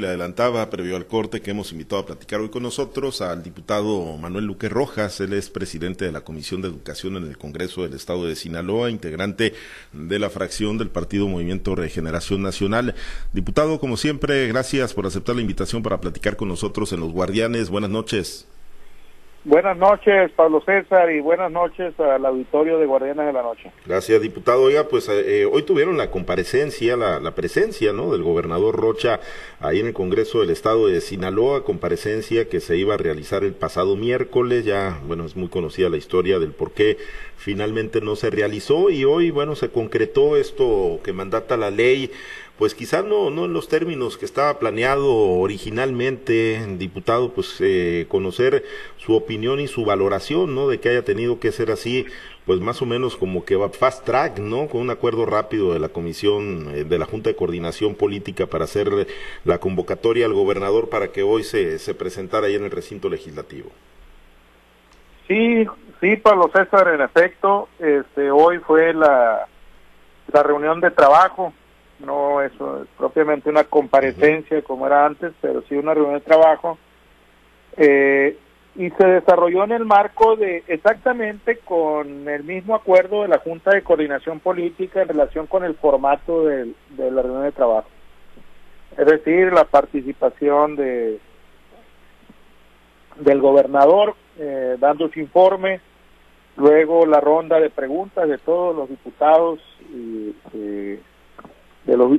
Le adelantaba previo al corte que hemos invitado a platicar hoy con nosotros al diputado Manuel Luque Rojas. Él es presidente de la Comisión de Educación en el Congreso del Estado de Sinaloa, integrante de la fracción del Partido Movimiento Regeneración Nacional. Diputado, como siempre, gracias por aceptar la invitación para platicar con nosotros en Los Guardianes. Buenas noches. Buenas noches, Pablo César, y buenas noches al auditorio de Guardianes de la Noche. Gracias, diputado. Oiga, pues eh, hoy tuvieron la comparecencia, la, la, presencia, ¿no?, del gobernador Rocha ahí en el Congreso del Estado de Sinaloa, comparecencia que se iba a realizar el pasado miércoles. Ya, bueno, es muy conocida la historia del por qué finalmente no se realizó y hoy, bueno, se concretó esto que mandata la ley pues quizás no, no en los términos que estaba planeado originalmente, diputado, pues eh, conocer su opinión y su valoración, ¿no? De que haya tenido que ser así, pues más o menos como que va fast track, ¿no? Con un acuerdo rápido de la Comisión, eh, de la Junta de Coordinación Política para hacer la convocatoria al gobernador para que hoy se, se presentara ahí en el recinto legislativo. Sí, sí, Pablo César, en efecto, este, hoy fue la, la reunión de trabajo no es propiamente una comparecencia como era antes, pero sí una reunión de trabajo, eh, y se desarrolló en el marco de exactamente con el mismo acuerdo de la Junta de Coordinación Política en relación con el formato de, la reunión de trabajo. Es decir, la participación de del gobernador eh, dando su informe, luego la ronda de preguntas de todos los diputados y, y de los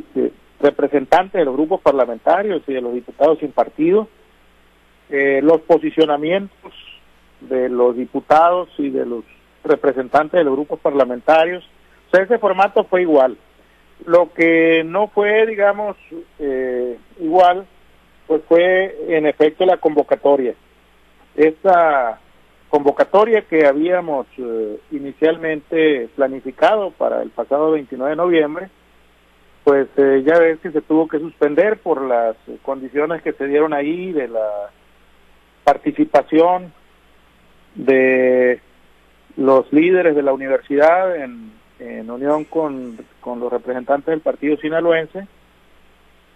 representantes de los grupos parlamentarios y de los diputados sin partido, eh, los posicionamientos de los diputados y de los representantes de los grupos parlamentarios. O sea, ese formato fue igual. Lo que no fue, digamos, eh, igual, pues fue en efecto la convocatoria. Esta convocatoria que habíamos eh, inicialmente planificado para el pasado 29 de noviembre, pues eh, ya ves que se tuvo que suspender por las condiciones que se dieron ahí de la participación de los líderes de la universidad en, unión con, con los representantes del partido sinaloense.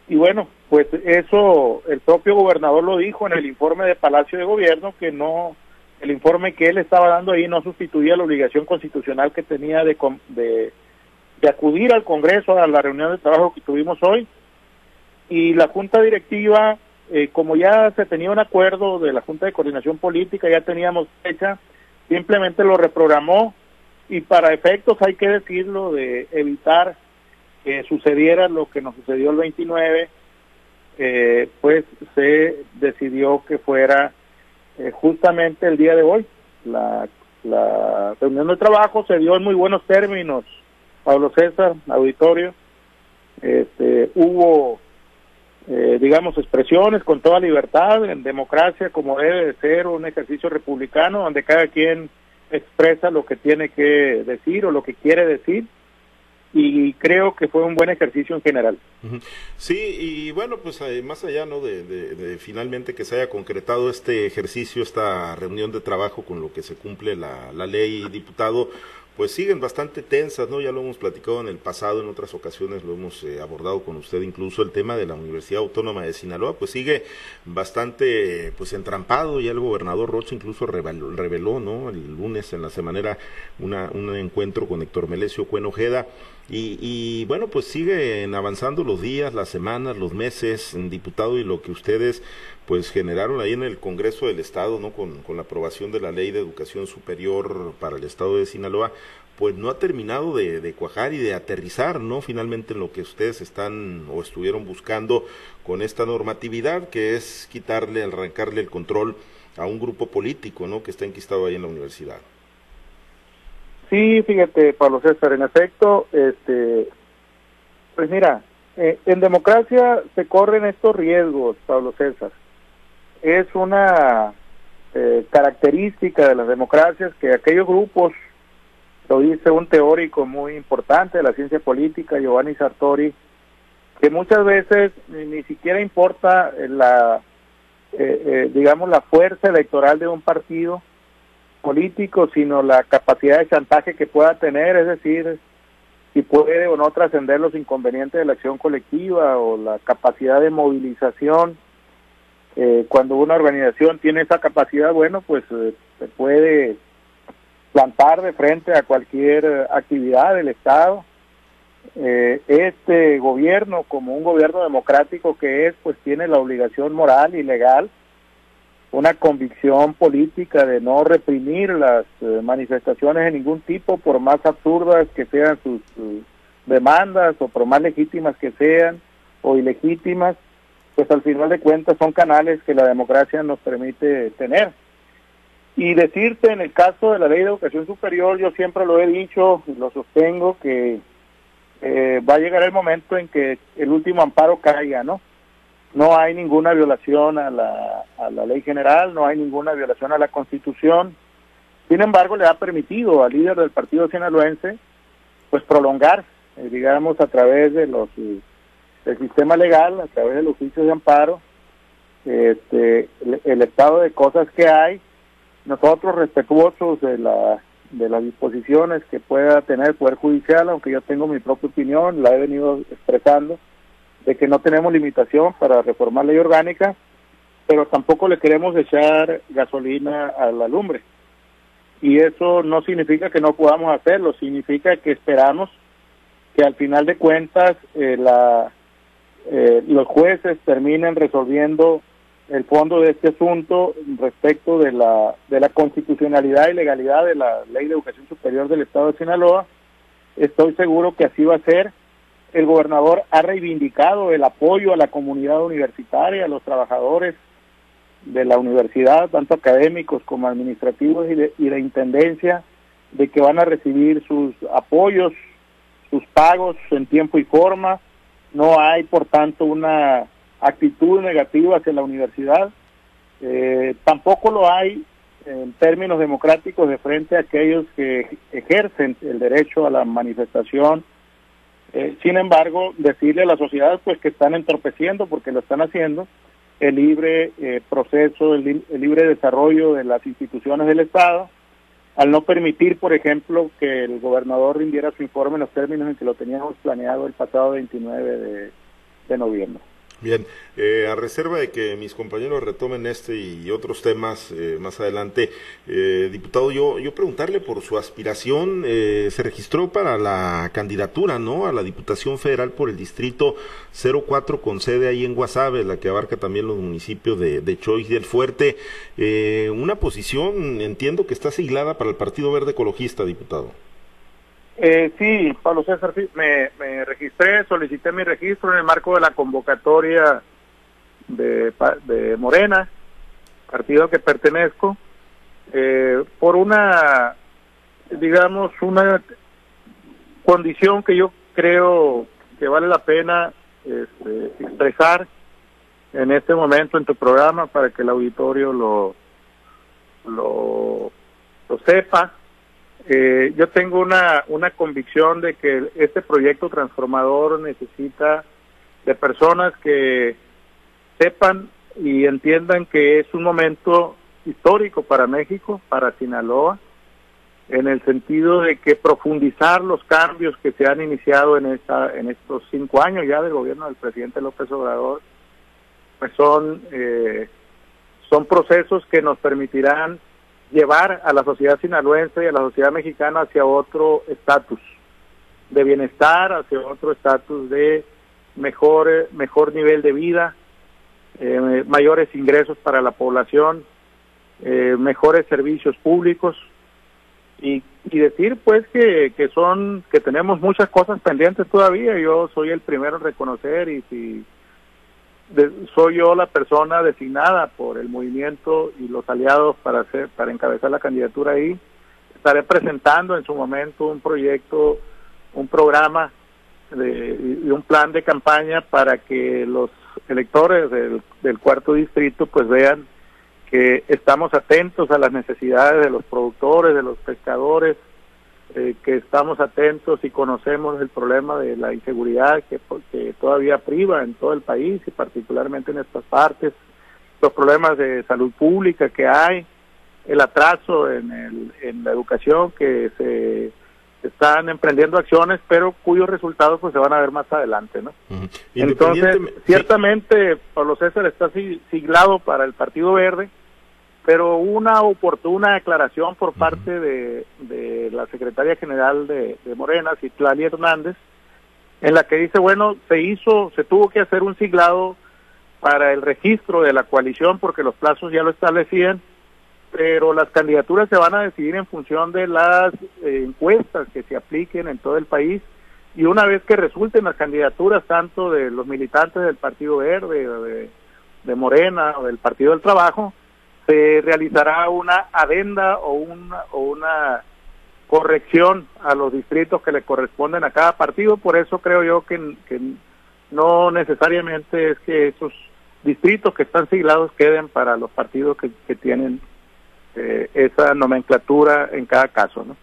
Y bueno, pues eso el propio gobernador lo dijo en el informe de Palacio de Gobierno, que no, el informe que él estaba dando ahí no sustituía la obligación constitucional que tenía de, de de acudir al Congreso a la reunión de trabajo que tuvimos hoy y la Junta Directiva, eh, como ya se tenía un acuerdo de la Junta de Coordinación Política, ya teníamos fecha, simplemente lo reprogramó y para efectos hay que decirlo de evitar que sucediera lo que nos sucedió el 29, eh, pues se decidió que fuera eh, justamente el día de hoy. La, la reunión de trabajo se dio en muy buenos términos Pablo César, auditorio, este, hubo, eh, digamos, expresiones con toda libertad, en democracia, como debe de ser un ejercicio republicano, donde cada quien expresa lo que tiene que decir o lo que quiere decir y creo que fue un buen ejercicio en general. Sí, y bueno, pues eh, más allá ¿no? De, de, finalmente que se haya concretado este ejercicio, esta reunión de trabajo con lo que se cumple la, la ley, diputado, pues siguen bastante tensas, ¿no? Ya lo hemos platicado en el pasado, en otras ocasiones lo hemos eh, abordado con usted, incluso el tema de la Universidad Autónoma de Sinaloa, pues sigue bastante, pues entrampado, ya el gobernador Rocha incluso reveló, ¿no? El lunes en la semanera una, un encuentro con Héctor Melesio Cuenojeda, y, y bueno, pues siguen avanzando los días, las semanas, los meses, diputado, y lo que ustedes pues generaron ahí en el Congreso del Estado, ¿no? Con, la aprobación de la Ley de Educación Superior para el Estado de Sinaloa, pues no ha terminado de, de, cuajar y de aterrizar, ¿no? Finalmente en lo que ustedes están o estuvieron buscando con esta normatividad, que es quitarle, arrancarle el control a un grupo político, ¿no? Que está enquistado ahí en la universidad. Sí, fíjate, Pablo César, en efecto, este, pues mira, eh, en democracia se corren estos riesgos, Pablo César. Es una eh, característica de las democracias que aquellos grupos, lo dice un teórico muy importante de la ciencia política, Giovanni Sartori, que muchas veces ni, siquiera importa la, eh, eh, digamos, la fuerza electoral de un partido político, sino la capacidad de chantaje que pueda tener, es decir, si puede o no trascender los inconvenientes de la acción colectiva o la capacidad de movilización. Eh, cuando una organización tiene esa capacidad, bueno, pues eh, se puede plantar de frente a cualquier actividad del Estado. Eh, este gobierno, como un gobierno democrático que es, pues tiene la obligación moral y legal, una convicción política de no reprimir las manifestaciones de ningún tipo, por más absurdas que sean sus demandas o por más legítimas que sean o ilegítimas, pues al final de cuentas son canales que la democracia nos permite tener. Y decirte, en el caso de la ley de educación superior, yo siempre lo he dicho y lo sostengo, que eh, va a llegar el momento en que el último amparo caiga, ¿no? No hay ninguna violación a la, a la ley general, no hay ninguna violación a la constitución. Sin embargo, le ha permitido al líder del partido sinaloense, pues prolongar, eh, digamos, a través de los del sistema legal, a través de los juicios de amparo, este, el, estado de cosas que hay, nosotros respetuosos de la de las disposiciones que pueda tener el Poder Judicial, aunque yo tengo mi propia opinión, la he venido expresando, de que no tenemos limitación para reformar ley orgánica, pero tampoco le queremos echar gasolina a la lumbre. Y eso no significa que no podamos hacerlo, significa que esperamos que al final de cuentas eh, la, eh, los jueces terminen resolviendo el fondo de este asunto respecto de la, de la constitucionalidad y legalidad de la Ley de Educación Superior del Estado de Sinaloa. Estoy seguro que así va a ser. El gobernador ha reivindicado el apoyo a la comunidad universitaria, a los trabajadores de la universidad, tanto académicos como administrativos y de, y de intendencia, de que van a recibir sus apoyos, sus pagos en tiempo y forma, no hay, por tanto, una actitud negativa hacia la universidad. Eh, tampoco lo hay en términos democráticos de frente a aquellos que ejercen el derecho a la manifestación. Eh, sin embargo, decirle a la sociedad pues que están entorpeciendo, porque lo están haciendo, el libre eh, proceso, el libre desarrollo de las instituciones del Estado, al no permitir, por ejemplo, que el gobernador rindiera su informe en los términos en que lo teníamos planeado el pasado 29 de, de noviembre. Bien, eh, a reserva de que mis compañeros retomen este y otros temas eh, más adelante, eh, diputado, yo, yo preguntarle por su aspiración, se registró para la candidatura, ¿no? A la Diputación Federal por el Distrito 04 con sede ahí en Guasave, la que abarca también los municipios de, de y del Fuerte. una posición, entiendo que está siglada para el Partido Verde Ecologista, diputado. Eh, sí, Pablo César, me, me, registré, solicité mi registro en el marco de la convocatoria de, de Morena, partido que pertenezco, eh, por una, digamos, una condición que yo creo que vale la pena este, expresar en este momento en tu programa para que el auditorio lo, lo, lo sepa eh, yo tengo una, una convicción de que este proyecto transformador necesita de personas que sepan y entiendan que es un momento histórico para México, para Sinaloa, en el sentido de que profundizar los cambios que se han iniciado en esta en estos cinco años ya del gobierno del presidente López Obrador, pues son eh, son procesos que nos permitirán llevar a la sociedad sinaloense y a la sociedad mexicana hacia otro estatus de bienestar, hacia otro estatus de mejor, mejor nivel de vida, eh, mayores ingresos para la población, eh, mejores servicios públicos y, y decir pues que, que son que tenemos muchas cosas pendientes todavía. Yo soy el primero en reconocer y si soy yo la persona designada por el movimiento y los aliados para hacer para encabezar la candidatura ahí. Estaré presentando en su momento un proyecto un programa de, y un plan de campaña para que los electores del, del cuarto distrito pues vean que estamos atentos a las necesidades de los productores de los pescadores eh, que estamos atentos y conocemos el problema de la inseguridad que, todavía priva en todo el país y particularmente en estas partes, los problemas de salud pública que hay, el atraso en, el, en la educación que se están emprendiendo acciones, pero cuyos resultados pues se van a ver más adelante, ¿no? Entonces, ciertamente Pablo César está siglado para el Partido Verde, pero una oportuna aclaración por parte de, de, la secretaria general de, de Morena, Citlali Hernández, en la que dice, bueno, se hizo, se tuvo que hacer un siglado para el registro de la coalición porque los plazos ya lo establecían, pero las candidaturas se van a decidir en función de las eh, encuestas que se apliquen en todo el país. Y una vez que resulten las candidaturas tanto de los militantes del Partido Verde, de, de Morena o del Partido del Trabajo, se realizará una adenda o una, o una corrección a los distritos que le corresponden a cada partido. Por eso creo yo que, que no necesariamente es que esos distritos que están siglados queden para los partidos que, que tienen eh, esa nomenclatura en cada caso, ¿no?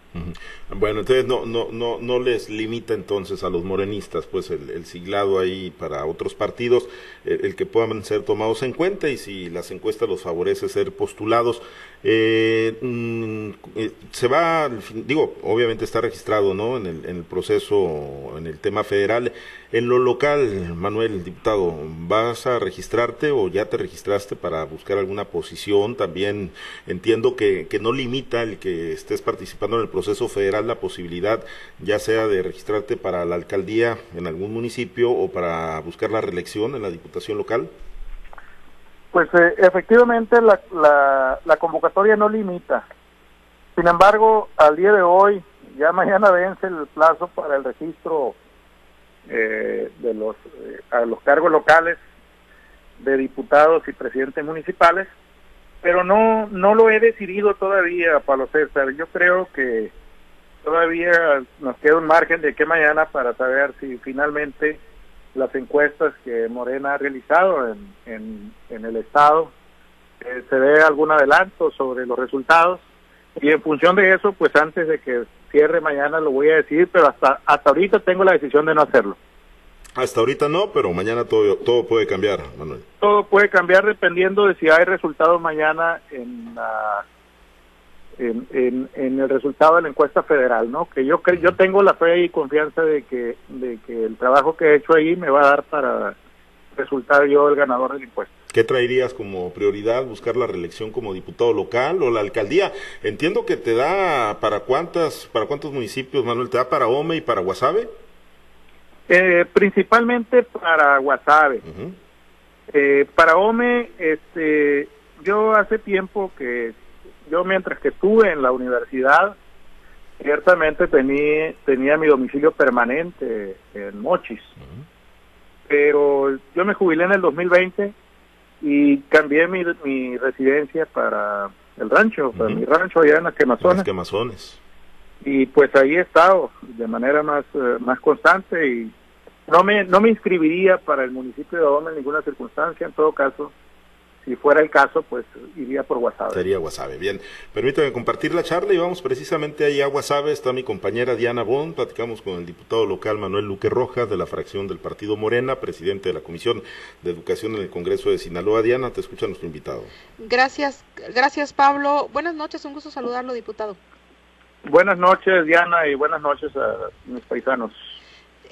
Bueno, entonces no, no, no, no les limita entonces a los morenistas, pues el, siglado ahí para otros partidos, el, que puedan ser tomados en cuenta y si las encuestas los favorece ser postulados. Eh, mm, eh, se va, digo, obviamente está registrado, ¿no? En el, en el proceso, en el tema federal. En lo local, Manuel, diputado, ¿vas a registrarte o ya te registraste para buscar alguna posición? También entiendo que, que no limita el que estés participando en el proceso federal la posibilidad ya sea de registrarte para la alcaldía en algún municipio o para buscar la reelección en la diputación local. Pues eh, efectivamente la, la, la convocatoria no limita. Sin embargo, al día de hoy, ya mañana vence el plazo para el registro eh, de los, eh, a los cargos locales de diputados y presidentes municipales, pero no, no lo he decidido todavía, Pablo César. Yo creo que todavía nos queda un margen de que mañana para saber si finalmente las encuestas que Morena ha realizado en, en, el Estado eh, se ve algún adelanto sobre los resultados y en función de eso, pues antes de que cierre mañana lo voy a decir, pero hasta, hasta ahorita tengo la decisión de no hacerlo. Hasta ahorita no, pero mañana todo, todo puede cambiar, Manuel. Todo puede cambiar dependiendo de si hay resultados mañana en, en, en, el resultado de la encuesta federal, ¿no? Que yo yo tengo la fe y confianza de que, de que el trabajo que he hecho ahí me va a dar para resultar yo el ganador del impuesto. ¿Qué traerías como prioridad? ¿Buscar la reelección como diputado local o la alcaldía? Entiendo que te da para cuántas, para cuántos municipios, Manuel, ¿te da para Ome y para Guasave? Eh, principalmente para Guasave. eh, para Ome, este, yo hace tiempo que, yo mientras que estuve en la universidad, ciertamente tenía, tenía mi domicilio permanente en Mochis. Pero yo me jubilé en el 2020 y cambié mi, mi residencia para el rancho, para mi rancho allá en las Quemazones. Y pues ahí he estado de manera más, eh, más constante y no me, no me inscribiría para el municipio de Adoma en ninguna circunstancia, en todo caso, si fuera el caso, pues iría por Guasave. Sería Guasave. Bien, permítame compartir la charla y vamos precisamente ahí a Guasave. Está mi compañera Diana Bond. Platicamos con el diputado local Manuel Luque Rojas de la fracción del Partido Morena, presidente de la Comisión de Educación en el Congreso de Sinaloa. Diana, te escucha nuestro invitado. Gracias, gracias Pablo. Buenas noches, un gusto saludarlo, diputado. Buenas noches, Diana, y buenas noches a mis paisanos.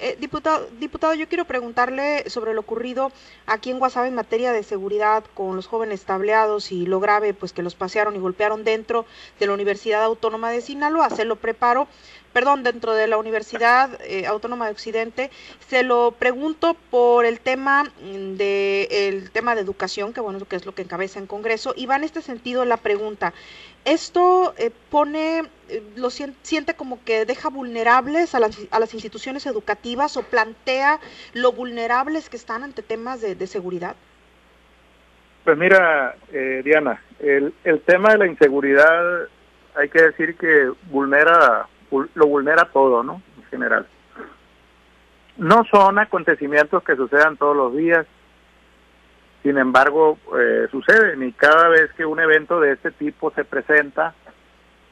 Eh, diputado, diputado, yo quiero preguntarle sobre lo ocurrido aquí en Guasave en materia de seguridad con los jóvenes tableados y lo grave pues que los pasearon y golpearon dentro de la Universidad Autónoma de Sinaloa. Se lo preparo, perdón, dentro de la Universidad eh, Autónoma de Occidente. Se lo pregunto por el tema mm, de el tema de educación, que bueno, que es lo que encabeza en Congreso, y va en este sentido la pregunta. Esto eh, pone, eh, lo siente como que deja vulnerables a las, a las, instituciones educativas o plantea lo vulnerables que están ante temas de, de seguridad. Pues mira, eh, Diana, el, el tema de la inseguridad hay que decir que vulnera, lo vulnera todo, ¿no? En general. No son acontecimientos que sucedan todos los días, sin embargo, eh, suceden y cada vez que un evento de este tipo se presenta,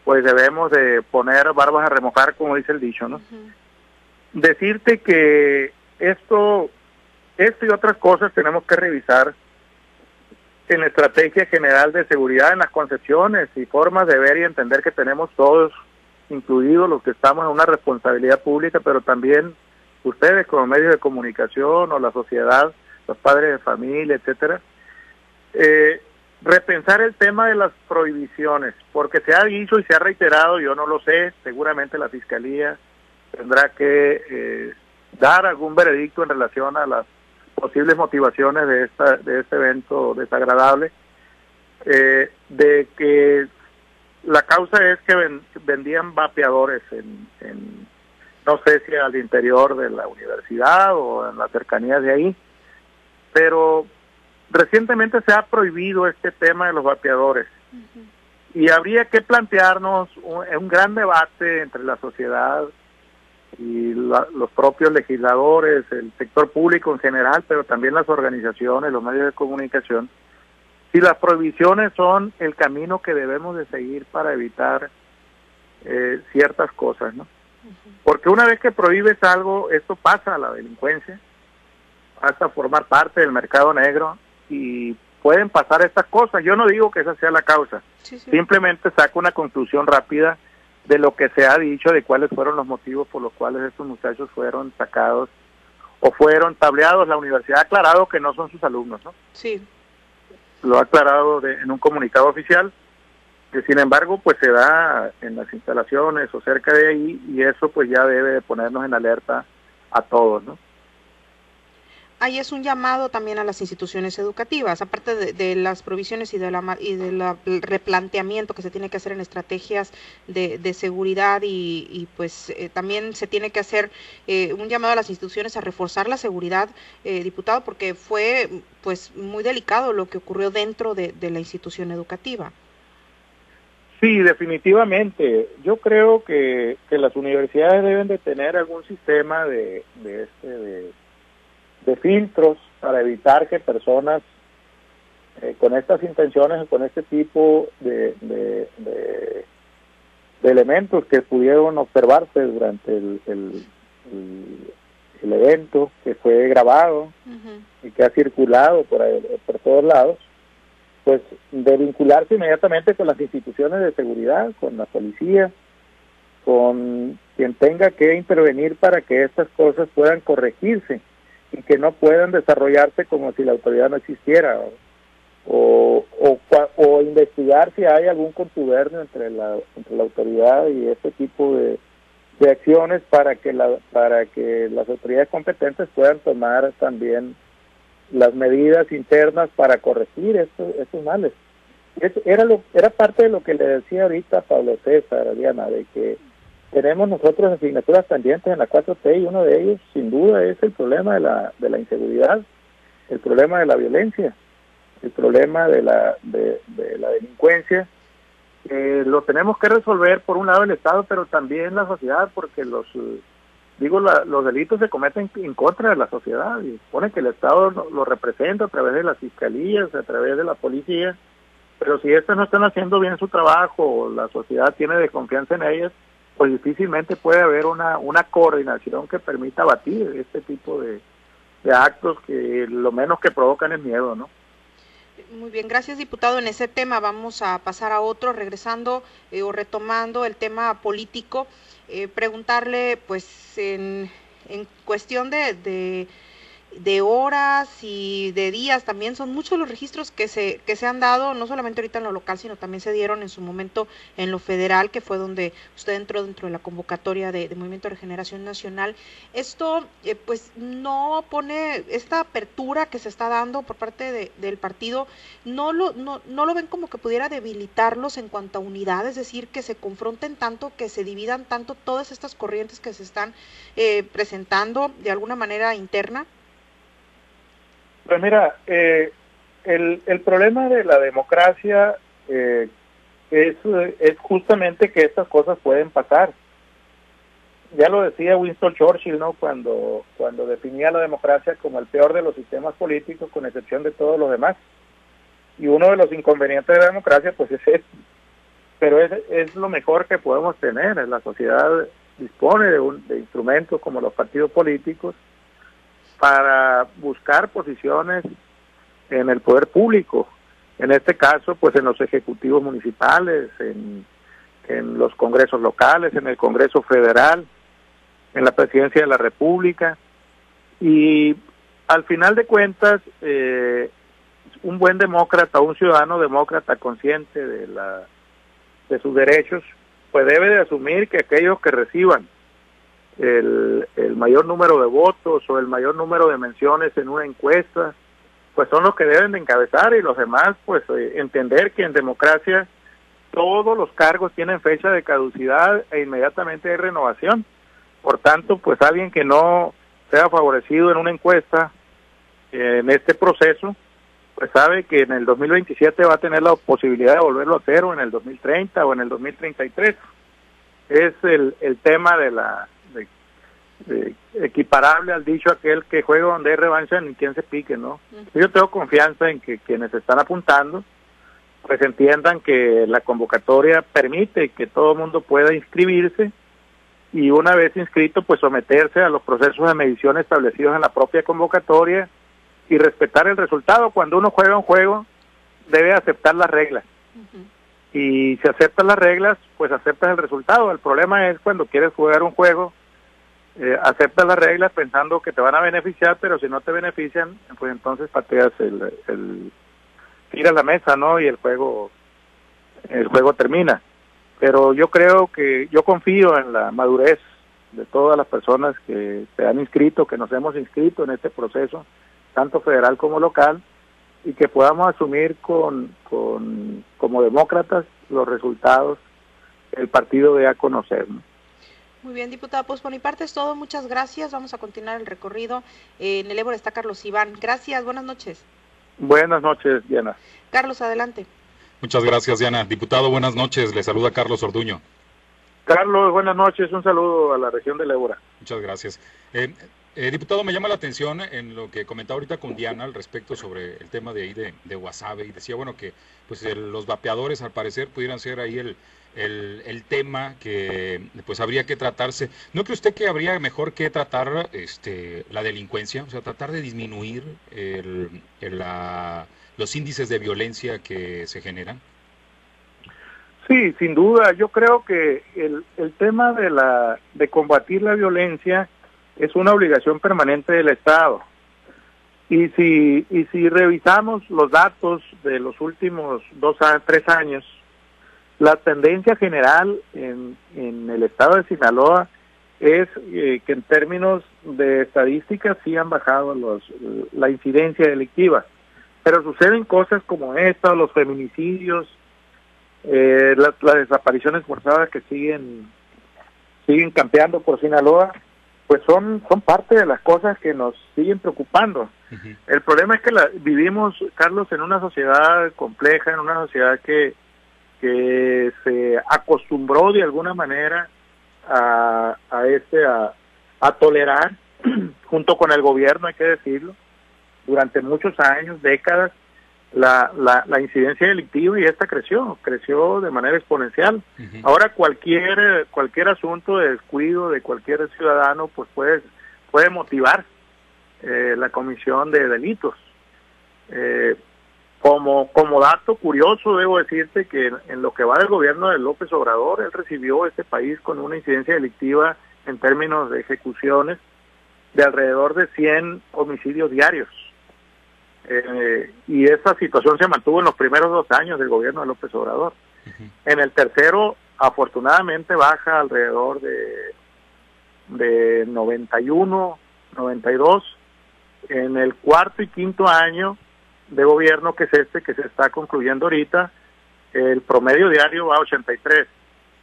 pues debemos de poner barbas a remojar, como dice el dicho, ¿no? Decirte que esto, esto y otras cosas tenemos que revisar en la estrategia general de seguridad, en las concepciones y formas de ver y entender que tenemos todos incluidos los que estamos en una responsabilidad pública, pero también ustedes como medios de comunicación o la sociedad, los padres de familia, etcétera, eh, repensar el tema de las prohibiciones, porque se ha dicho y se ha reiterado, yo no lo sé, seguramente la Fiscalía tendrá que eh, dar algún veredicto en relación a las posibles motivaciones de, esta, de este evento desagradable, eh, de que la causa es que vendían vapeadores en, en, no sé si al interior de la universidad o en las cercanías de ahí, pero Recientemente se ha prohibido este tema de los vapeadores. Y habría que plantearnos un, gran debate entre la sociedad y los propios legisladores, el sector público en general, pero también las organizaciones, los medios de comunicación, si las prohibiciones son el camino que debemos de seguir para evitar eh, ciertas cosas, ¿no? Porque una vez que prohíbes algo, esto pasa a la delincuencia, pasa a formar parte del mercado negro y pueden pasar estas cosas. Yo no digo que esa sea la causa, simplemente saco una conclusión rápida de lo que se ha dicho, de cuáles fueron los motivos por los cuales estos muchachos fueron sacados o fueron tableados. La universidad ha aclarado que no son sus alumnos, ¿no? Sí. Lo ha aclarado en un comunicado oficial, que sin embargo pues se da en las instalaciones o cerca de ahí y eso pues ya debe de ponernos en alerta a todos, ¿no? Ahí es un llamado también a las instituciones educativas, aparte de, las provisiones y de la y del replanteamiento que se tiene que hacer en estrategias de, seguridad y, pues eh, también se tiene que hacer eh, un llamado a las instituciones a reforzar la seguridad, eh, diputado, porque fue pues muy delicado lo que ocurrió dentro de, la institución educativa. Sí, definitivamente. Yo creo que, que las universidades deben de tener algún sistema de, de este de de filtros para evitar que personas eh, con estas intenciones o con este tipo de, de, elementos que pudieron observarse durante el, el, evento que fue grabado y que ha circulado por, por todos lados, pues de vincularse inmediatamente con las instituciones de seguridad, con la policía, con quien tenga que intervenir para que estas cosas puedan corregirse y que no puedan desarrollarse como si la autoridad no existiera o, o, o, investigar si hay algún contubernio entre la, entre la autoridad y este tipo de, de acciones para que la, para que las autoridades competentes puedan tomar también las medidas internas para corregir estos, estos males. era, lo, era parte de lo que le decía ahorita Pablo César, Diana, de que tenemos nosotros asignaturas pendientes en la 4T y uno de ellos sin duda es el problema de la, de la inseguridad, el problema de la violencia, el problema de la, de, la delincuencia. lo tenemos que resolver por un lado el Estado, pero también la sociedad, porque los digo los delitos se cometen en contra de la sociedad y supone que el Estado lo, representa a través de las fiscalías, a través de la policía, pero si estos no están haciendo bien su trabajo o la sociedad tiene desconfianza en ellas, pues difícilmente puede haber una, una coordinación que permita batir este tipo de, actos que lo menos que provocan es miedo, ¿no? Muy bien, gracias diputado. En ese tema vamos a pasar a otro, regresando eh, o retomando el tema político, eh, preguntarle pues en, en cuestión de de horas y de días también son muchos los registros que se que se han dado no solamente ahorita en lo local sino también se dieron en su momento en lo federal que fue donde usted entró dentro de la convocatoria de, Movimiento de Regeneración Nacional. Esto eh, pues no pone esta apertura que se está dando por parte del partido no lo no, no lo ven como que pudiera debilitarlos en cuanto a unidad es decir que se confronten tanto que se dividan tanto todas estas corrientes que se están eh, presentando de alguna manera interna pues mira, eh, el, el problema de la democracia eh, es, es justamente que estas cosas pueden pasar. Ya lo decía Winston Churchill, ¿no? Cuando, cuando definía la democracia como el peor de los sistemas políticos, con excepción de todos los demás. Y uno de los inconvenientes de la democracia, pues es eso. Pero es, es lo mejor que podemos tener. La sociedad dispone de, un, de instrumentos como los partidos políticos para buscar posiciones en el poder público, en este caso pues en los ejecutivos municipales, en, en los congresos locales, en el Congreso Federal, en la presidencia de la República. Y al final de cuentas, eh, un buen demócrata, un ciudadano demócrata consciente de, la, de sus derechos, pues debe de asumir que aquellos que reciban el, el mayor número de votos o el mayor número de menciones en una encuesta, pues son los que deben de encabezar y los demás, pues eh, entender que en democracia todos los cargos tienen fecha de caducidad e inmediatamente hay renovación. Por tanto, pues alguien que no sea favorecido en una encuesta en este proceso, pues sabe que en el 2027 va a tener la posibilidad de volverlo a hacer o en el 2030 o en el 2033. Es el, el tema de la equiparable al dicho aquel que juega donde hay revancha ni quien se pique, ¿no? Yo tengo confianza en que quienes están apuntando pues entiendan que la convocatoria permite que todo el mundo pueda inscribirse y una vez inscrito pues someterse a los procesos de medición establecidos en la propia convocatoria y respetar el resultado. Cuando uno juega un juego, debe aceptar las reglas. Y si aceptas las reglas, pues aceptas el resultado. El problema es cuando quieres jugar un juego, eh, aceptas las reglas pensando que te van a beneficiar, pero si no te benefician, pues entonces pateas el, el tiras la mesa, ¿no? Y el juego, el juego termina. Pero yo creo que, yo confío en la madurez de todas las personas que se han inscrito, que nos hemos inscrito en este proceso tanto federal como local, y que podamos asumir con, con como demócratas los resultados el partido dé a conocer. Muy bien, diputada, pues por mi parte es todo. Muchas gracias. Vamos a continuar el recorrido. en el Ébora está Carlos Iván. Gracias, buenas noches. Buenas noches, Diana. Carlos, adelante. Muchas gracias, Diana. Diputado, buenas noches. Le saluda Carlos Orduño. Carlos, buenas noches. Un saludo a la región del Ébora. Muchas gracias. Eh, eh, diputado, me llama la atención en lo que comentaba ahorita con Diana al respecto sobre el tema de ahí de, de Guasave y decía, bueno, que pues los vapeadores al parecer pudieran ser ahí el, el, tema que pues habría que tratarse. ¿No cree usted que habría mejor que tratar este, la delincuencia? O sea, tratar de disminuir el, la, los índices de violencia que se generan. Sí, sin duda. Yo creo que el, el tema de, la, de combatir la violencia es una obligación permanente del Estado. Y si, y si revisamos los datos de los últimos dos a tres años, la tendencia general en, en el estado de Sinaloa es eh, que en términos de estadísticas sí han bajado los, la incidencia delictiva, pero suceden cosas como esta, los feminicidios, eh, las, las desapariciones forzadas que siguen siguen campeando por Sinaloa pues son, son parte de las cosas que nos siguen preocupando. El problema es que la, vivimos, Carlos, en una sociedad compleja, en una sociedad que, que se acostumbró de alguna manera a, a, este, a, a tolerar, junto con el gobierno, hay que decirlo, durante muchos años, décadas, la, la, la, incidencia delictiva y esta creció, creció de manera exponencial. Ahora cualquier cualquier asunto de descuido de cualquier ciudadano pues puede puede motivar eh, la comisión de delitos. Eh, como como dato curioso debo decirte que en, lo que va del gobierno de López Obrador él recibió este país con una incidencia delictiva en términos de ejecuciones de alrededor de 100 homicidios diarios eh, y esa situación se mantuvo en los primeros dos años del gobierno de López Obrador. En el tercero, afortunadamente, baja alrededor de, de 91, 92. En el cuarto y quinto año de gobierno, que es este, que se está concluyendo ahorita, el promedio diario va a 83.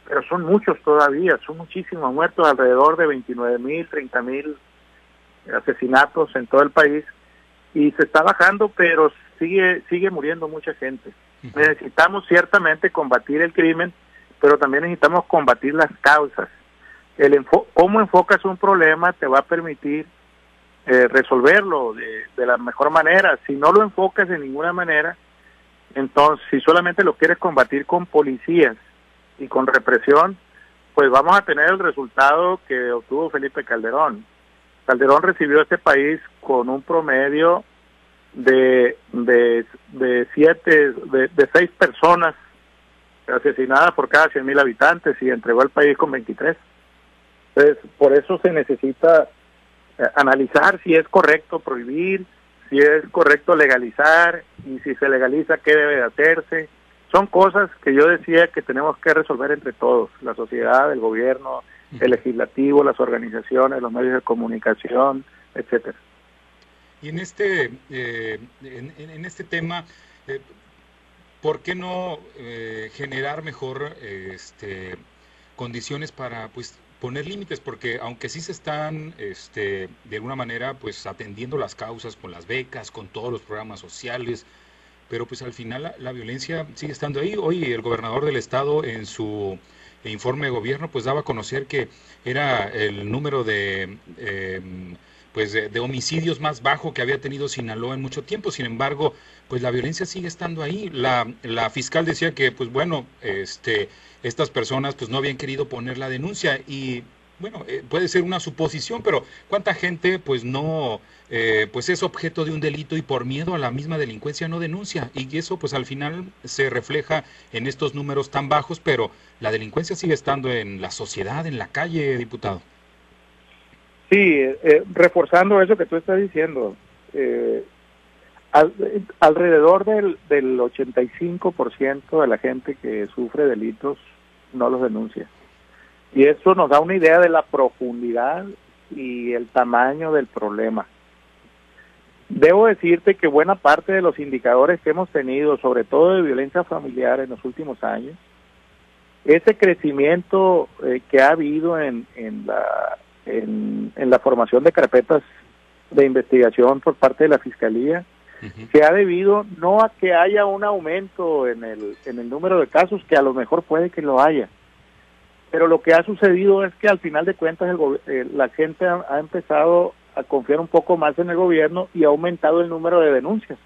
Pero son muchos todavía, son muchísimos muertos, alrededor de 29 mil, 30 mil asesinatos en todo el país y se está bajando, pero sigue sigue muriendo mucha gente. Necesitamos ciertamente combatir el crimen, pero también necesitamos combatir las causas. El cómo enfocas un problema te va a permitir eh, resolverlo de, de, la mejor manera. Si no lo enfocas de ninguna manera, entonces si solamente lo quieres combatir con policías y con represión, pues vamos a tener el resultado que obtuvo Felipe Calderón. Calderón recibió este país con un promedio de, de, de siete, de, de seis personas asesinada por cada 100.000 habitantes y entregó al país con 23. Entonces, por eso se necesita analizar si es correcto prohibir, si es correcto legalizar y si se legaliza qué debe de hacerse. Son cosas que yo decía que tenemos que resolver entre todos, la sociedad, el gobierno, el legislativo, las organizaciones, los medios de comunicación, etcétera. Y en este, eh, en, este tema, eh, ¿por qué no eh, generar mejor este, condiciones para pues poner límites? Porque aunque sí se están este, de alguna manera pues atendiendo las causas con las becas, con todos los programas sociales, pero pues al final la, violencia sigue estando ahí. Hoy el gobernador del estado en su informe de gobierno pues daba a conocer que era el número de em, pues de, homicidios más bajo que había tenido Sinaloa en mucho tiempo. Sin embargo, pues la violencia sigue estando ahí. La, la fiscal decía que, pues bueno, este, estas personas pues no habían querido poner la denuncia y bueno, eh, puede ser una suposición, pero ¿cuánta gente pues no, eh, pues es objeto de un delito y por miedo a la misma delincuencia no denuncia? Y eso pues al final se refleja en estos números tan bajos, pero la delincuencia sigue estando en la sociedad, en la calle, diputado. Sí, eh, reforzando eso que tú estás diciendo, eh, alrededor del, del 85% de la gente que sufre delitos no los denuncia. Y eso nos da una idea de la profundidad y el tamaño del problema. Debo decirte que buena parte de los indicadores que hemos tenido, sobre todo de violencia familiar en los últimos años, ese crecimiento eh, que ha habido en, en la en, la formación de carpetas de investigación por parte de la Fiscalía se ha debido no a que haya un aumento en el, en el número de casos, que a lo mejor puede que lo haya, pero lo que ha sucedido es que al final de cuentas el, eh, la gente ha, empezado a confiar un poco más en el gobierno y ha aumentado el número de denuncias.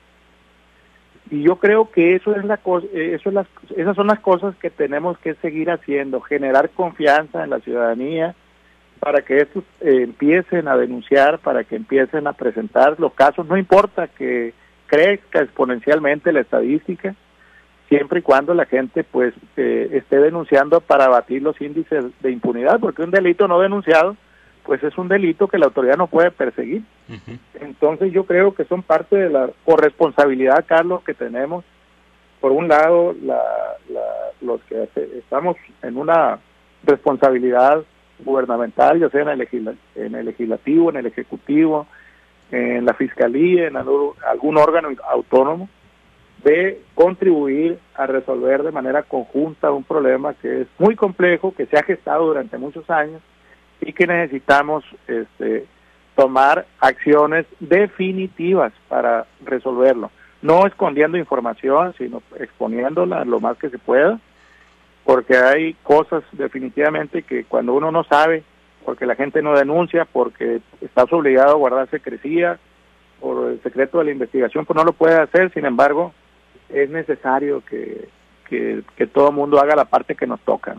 Y yo creo que eso es la eh, eso es las, esas son las cosas que tenemos que seguir haciendo, generar confianza en la ciudadanía, para que estos eh, empiecen a denunciar, para que empiecen a presentar los casos, no importa que crezca exponencialmente la estadística, siempre y cuando la gente pues eh, esté denunciando para abatir los índices de impunidad, porque un delito no denunciado pues es un delito que la autoridad no puede perseguir. Entonces yo creo que son parte de la corresponsabilidad, Carlos, que tenemos. Por un lado, la, los que estamos en una responsabilidad gubernamental, ya sea en el, en el legislativo, en el ejecutivo, en la fiscalía, en algún órgano autónomo, de contribuir a resolver de manera conjunta un problema que es muy complejo, que se ha gestado durante muchos años y que necesitamos este, tomar acciones definitivas para resolverlo. No escondiendo información, sino exponiéndola lo más que se pueda porque hay cosas definitivamente que cuando uno no sabe, porque la gente no denuncia, porque estás obligado a guardar secrecía por el secreto de la investigación, pues no lo puede hacer, sin embargo, es necesario que, que, todo el mundo haga la parte que nos toca.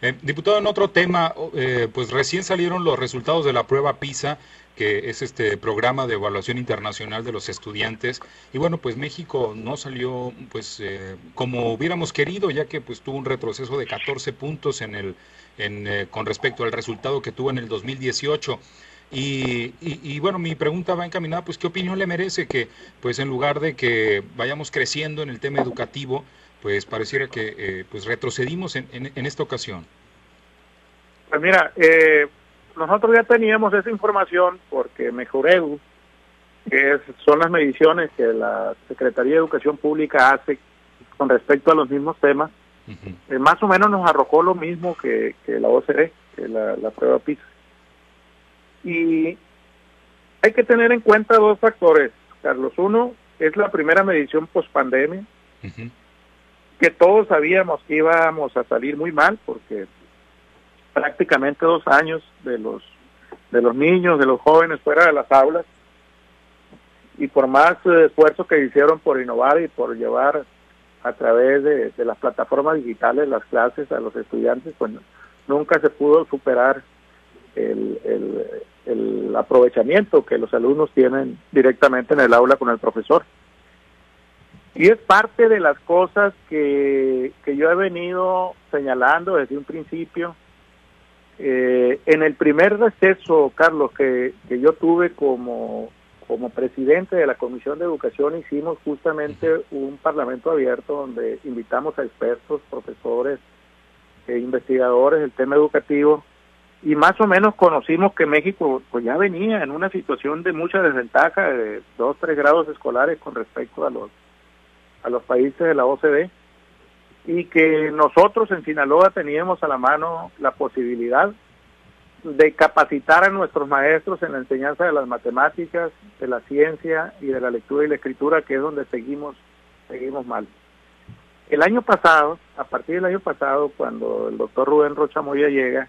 Eh, diputado, en otro tema, eh, pues recién salieron los resultados de la prueba PISA que es este programa de evaluación internacional de los estudiantes. Y bueno, pues México no salió pues eh, como hubiéramos querido, ya que pues tuvo un retroceso de 14 puntos en el, en, eh, con respecto al resultado que tuvo en el 2018. Y, y, bueno, mi pregunta va encaminada, pues, ¿qué opinión le merece que, pues, en lugar de que vayamos creciendo en el tema educativo, pues, pareciera que, eh, pues, retrocedimos en, en, en, esta ocasión? Pues mira, eh, nosotros ya teníamos esa información porque Mejoredu, que son las mediciones que la Secretaría de Educación Pública hace con respecto a los mismos temas, eh, más o menos nos arrojó lo mismo que, la OCDE, que la, prueba PISA. Y hay que tener en cuenta dos factores, Carlos. Uno es la primera medición post pandemia, que todos sabíamos que íbamos a salir muy mal porque prácticamente dos años de los de los niños, de los jóvenes fuera de las aulas y por más eh, esfuerzo que hicieron por innovar y por llevar a través de, las plataformas digitales las clases a los estudiantes, pues nunca se pudo superar el, el, el aprovechamiento que los alumnos tienen directamente en el aula con el profesor. Y es parte de las cosas que, que yo he venido señalando desde un principio. Eh, en el primer receso, Carlos, que, que yo tuve como, como presidente de la Comisión de Educación, hicimos justamente un parlamento abierto donde invitamos a expertos, profesores, e investigadores del tema educativo y más o menos conocimos que México pues ya venía en una situación de mucha desventaja de dos tres grados escolares con respecto a los a los países de la OCDE y que nosotros en Sinaloa teníamos a la mano la posibilidad de capacitar a nuestros maestros en la enseñanza de las matemáticas, de la ciencia y de la lectura y la escritura, que es donde seguimos seguimos mal. El año pasado, a partir del año pasado, cuando el doctor Rubén Rocha Moya llega,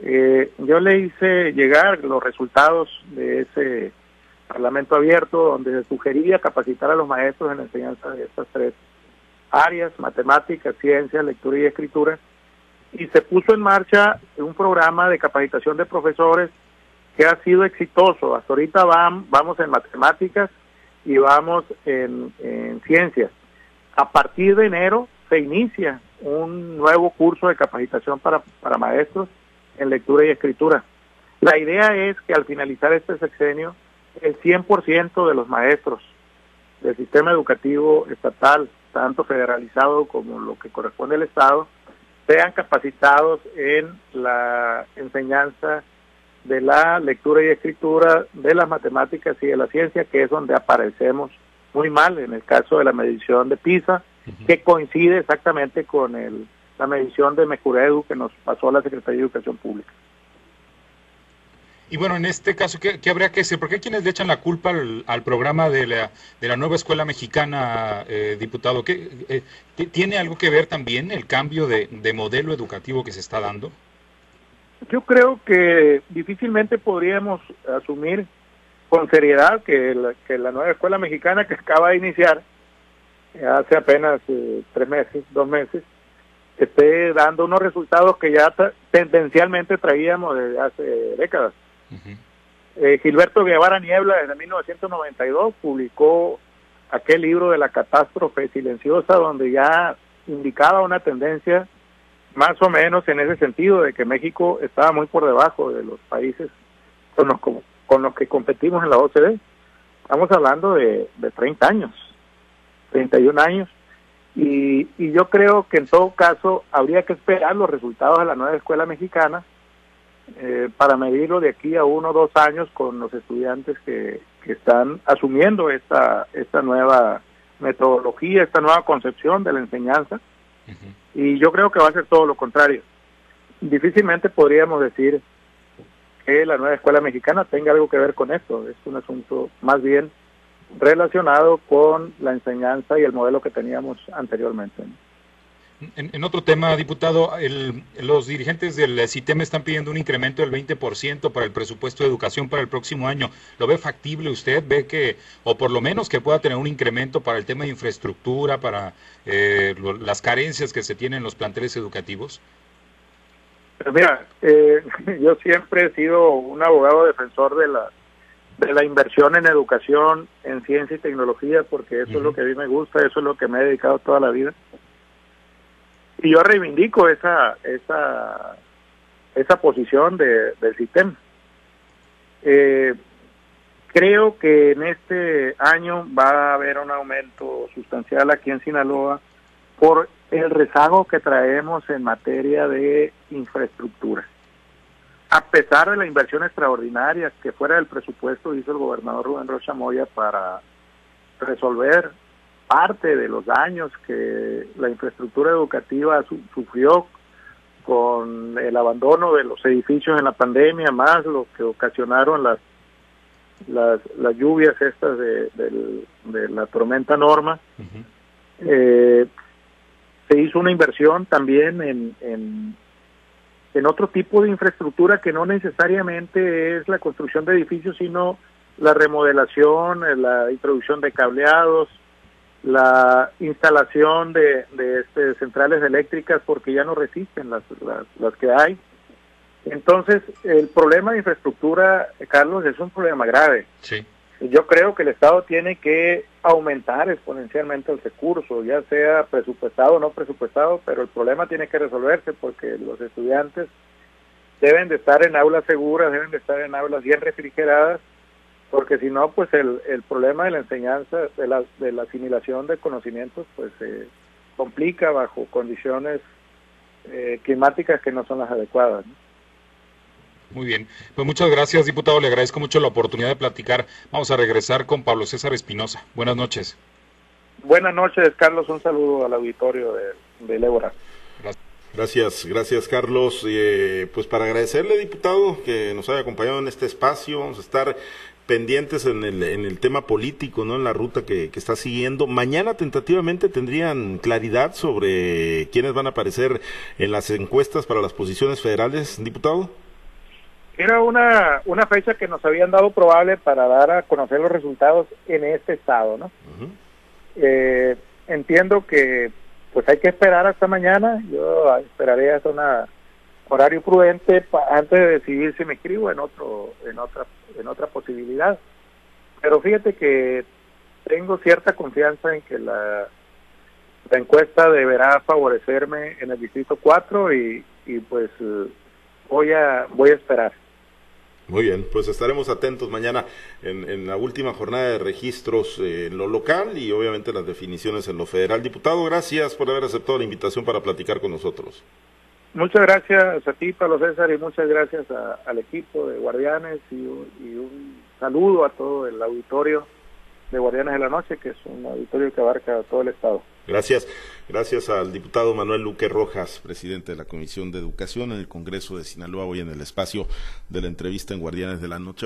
eh, yo le hice llegar los resultados de ese Parlamento abierto donde se sugería capacitar a los maestros en la enseñanza de estas tres áreas, matemáticas, ciencia, lectura y escritura, y se puso en marcha un programa de capacitación de profesores que ha sido exitoso. Hasta ahorita vamos en matemáticas y vamos en, en ciencias. A partir de enero se inicia un nuevo curso de capacitación para, para maestros en lectura y escritura. La idea es que al finalizar este sexenio, el 100% de los maestros del sistema educativo estatal, tanto federalizado como lo que corresponde al Estado, sean capacitados en la enseñanza de la lectura y escritura, de las matemáticas y de la ciencia, que es donde aparecemos muy mal en el caso de la medición de PISA, que coincide exactamente con el la medición de Mecuredu que nos pasó la Secretaría de Educación Pública. Y bueno, en este caso, ¿qué, habría que hacer? ¿Por qué quienes le echan la culpa al, programa de la, de la nueva escuela mexicana, eh, diputado? ¿Qué, eh, ¿Tiene algo que ver también el cambio de, modelo educativo que se está dando? Yo creo que difícilmente podríamos asumir con seriedad que la, que la nueva escuela mexicana que acaba de iniciar hace apenas eh, tres meses, dos meses, esté dando unos resultados que ya tendencialmente traíamos desde hace décadas. Eh, Gilberto Guevara Niebla, desde 1992, publicó aquel libro de la catástrofe silenciosa, donde ya indicaba una tendencia más o menos en ese sentido, de que México estaba muy por debajo de los países con los, con los que competimos en la OCDE. Estamos hablando de, de 30 años, 31 años. Y, y yo creo que en todo caso habría que esperar los resultados de la nueva escuela mexicana eh, para medirlo de aquí a uno o dos años con los estudiantes que, que están asumiendo esta, esta nueva metodología, esta nueva concepción de la enseñanza. Y yo creo que va a ser todo lo contrario. Difícilmente podríamos decir que la nueva escuela mexicana tenga algo que ver con esto. Es un asunto más bien relacionado con la enseñanza y el modelo que teníamos anteriormente. En, otro tema, diputado, los dirigentes del CITEM están pidiendo un incremento del 20% para el presupuesto de educación para el próximo año. ¿Lo ve factible usted? ¿Ve que, o por lo menos que pueda tener un incremento para el tema de infraestructura, para eh, las carencias que se tienen en los planteles educativos? Pues mira, eh, yo siempre he sido un abogado defensor de la de la inversión en educación, en ciencia y tecnología, porque eso es lo que a mí me gusta, eso es lo que me he dedicado toda la vida. Y yo reivindico esa esa esa posición de, del sistema. Eh, creo que en este año va a haber un aumento sustancial aquí en Sinaloa por el rezago que traemos en materia de infraestructura a pesar de la inversión extraordinaria que fuera del presupuesto hizo el gobernador Rubén Rocha Moya para resolver parte de los daños que la infraestructura educativa sufrió con el abandono de los edificios en la pandemia, más lo que ocasionaron las las, las lluvias estas de, de, la tormenta Norma. eh, se hizo una inversión también en, en en otro tipo de infraestructura que no necesariamente es la construcción de edificios, sino la remodelación, eh, la introducción de cableados, la instalación de, de este, centrales eléctricas porque ya no resisten las, las, que hay. Entonces, el problema de infraestructura, Carlos, es un problema grave. Sí. yo creo que el Estado tiene que aumentar exponencialmente el recurso, ya sea presupuestado o no presupuestado, pero el problema tiene que resolverse porque los estudiantes deben de estar en aulas seguras, deben de estar en aulas bien refrigeradas, porque si no, pues el, el problema de la enseñanza, de la, de la asimilación de conocimientos, pues se complica bajo condiciones eh, climáticas que no son las adecuadas. ¿no? Muy bien, pues muchas gracias, diputado. Le agradezco mucho la oportunidad de platicar. Vamos a regresar con Pablo César Espinosa. Buenas noches. Buenas noches, Carlos. Un saludo al auditorio de, de Lébora. Gracias, gracias Carlos. Eh, pues para agradecerle, diputado, que nos haya acompañado en este espacio. Vamos a estar pendientes en el, en el tema político, ¿no? En la ruta que, que, está siguiendo. Mañana tentativamente tendrían claridad sobre quiénes van a aparecer en las encuestas para las posiciones federales, diputado. Era una, una fecha que nos habían dado probable para dar a conocer los resultados en este estado, ¿no? Uh -huh. eh, entiendo que pues hay que esperar hasta mañana, yo esperaré hasta un horario prudente antes de decidir si me escribo en otro, en otra, en otra posibilidad. Pero fíjate que tengo cierta confianza en que la, encuesta deberá favorecerme en el distrito 4 y, pues voy a voy a esperar. Muy bien, pues estaremos atentos mañana en, en la última jornada de registros eh, en lo local y obviamente las definiciones en lo federal. Diputado, gracias por haber aceptado la invitación para platicar con nosotros. Muchas gracias a ti, Pablo César, y muchas gracias a, al equipo de Guardianes y, y un saludo a todo el auditorio de Guardianes de la Noche, que es un auditorio que abarca todo el Estado. Gracias. Gracias al diputado Manuel Luque Rojas, presidente de la Comisión de Educación en el Congreso de Sinaloa, hoy en el espacio de la entrevista en Guardianes de la Noche.